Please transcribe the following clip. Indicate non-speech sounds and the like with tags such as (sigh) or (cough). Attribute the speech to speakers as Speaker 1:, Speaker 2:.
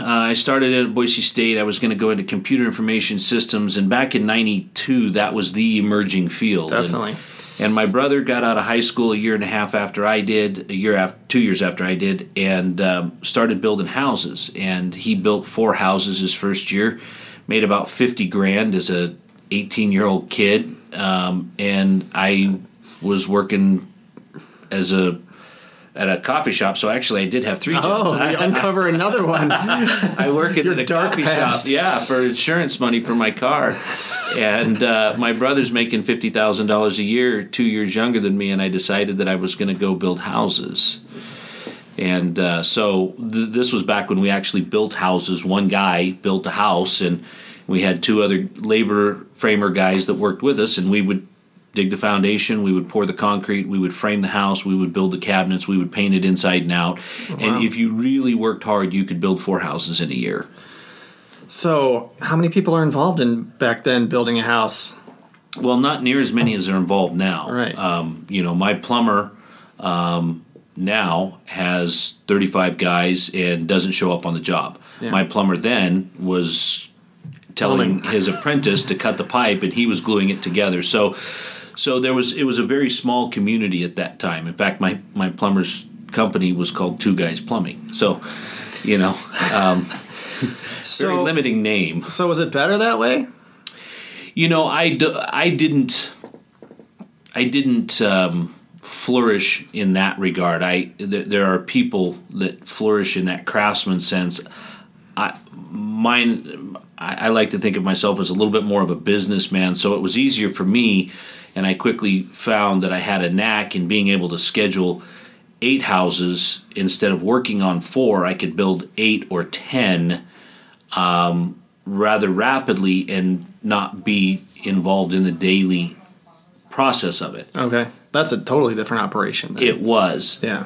Speaker 1: Uh, I started at Boise State. I was going to go into computer information systems, and back in '92, that was the emerging field. And-
Speaker 2: Definitely.
Speaker 1: And, my brother got out of high school a year and a half after I did, a year after, two years after I did, and um, started building houses. And he built four houses his first year, made about fifty grand as a 18 year old kid, um, and I was working as a at a coffee shop. So actually, I did have three jobs.
Speaker 2: Oh, we uncover another one. (laughs)
Speaker 1: I work at a coffee
Speaker 2: past.
Speaker 1: shop, yeah, for insurance money for my car. And uh, my brother's making fifty thousand dollars a year, two years younger than me, and I decided that I was going to go build houses. And uh, so th- this was back when we actually built houses. One guy built a house, and we had two other labor framer guys that worked with us, and we would dig the foundation, we would pour the concrete, we would frame the house, we would build the cabinets, we would paint it inside and out. And if you really worked hard, you could build four houses in a year.
Speaker 2: so, how many people are involved in back then building a house?
Speaker 1: Well, not near as many as are involved now.
Speaker 2: Right.
Speaker 1: Um, you know, my plumber um, now has 35 guys and doesn't show up on the job.
Speaker 2: Yeah.
Speaker 1: My plumber then was telling his apprentice to cut the pipe, and he was gluing it together. So, so there was it was a very small community at that time. In fact, my my plumber's company was called Two Guys Plumbing. So, you know, um, (laughs) very limiting name.
Speaker 2: so was it better that way?
Speaker 1: You know, I, d- I didn't I didn't um, flourish in that regard. I th- there are people that flourish in that craftsman sense. I mine I, I like to think of myself as a little bit more of a businessman, so it was easier for me, and I quickly found that I had a knack in being able to schedule eight houses instead of working on four. I could build eight or ten um, rather rapidly and not be involved in the daily process of it.
Speaker 2: Okay, that's a totally different operation. Then.
Speaker 1: It was.
Speaker 2: yeah.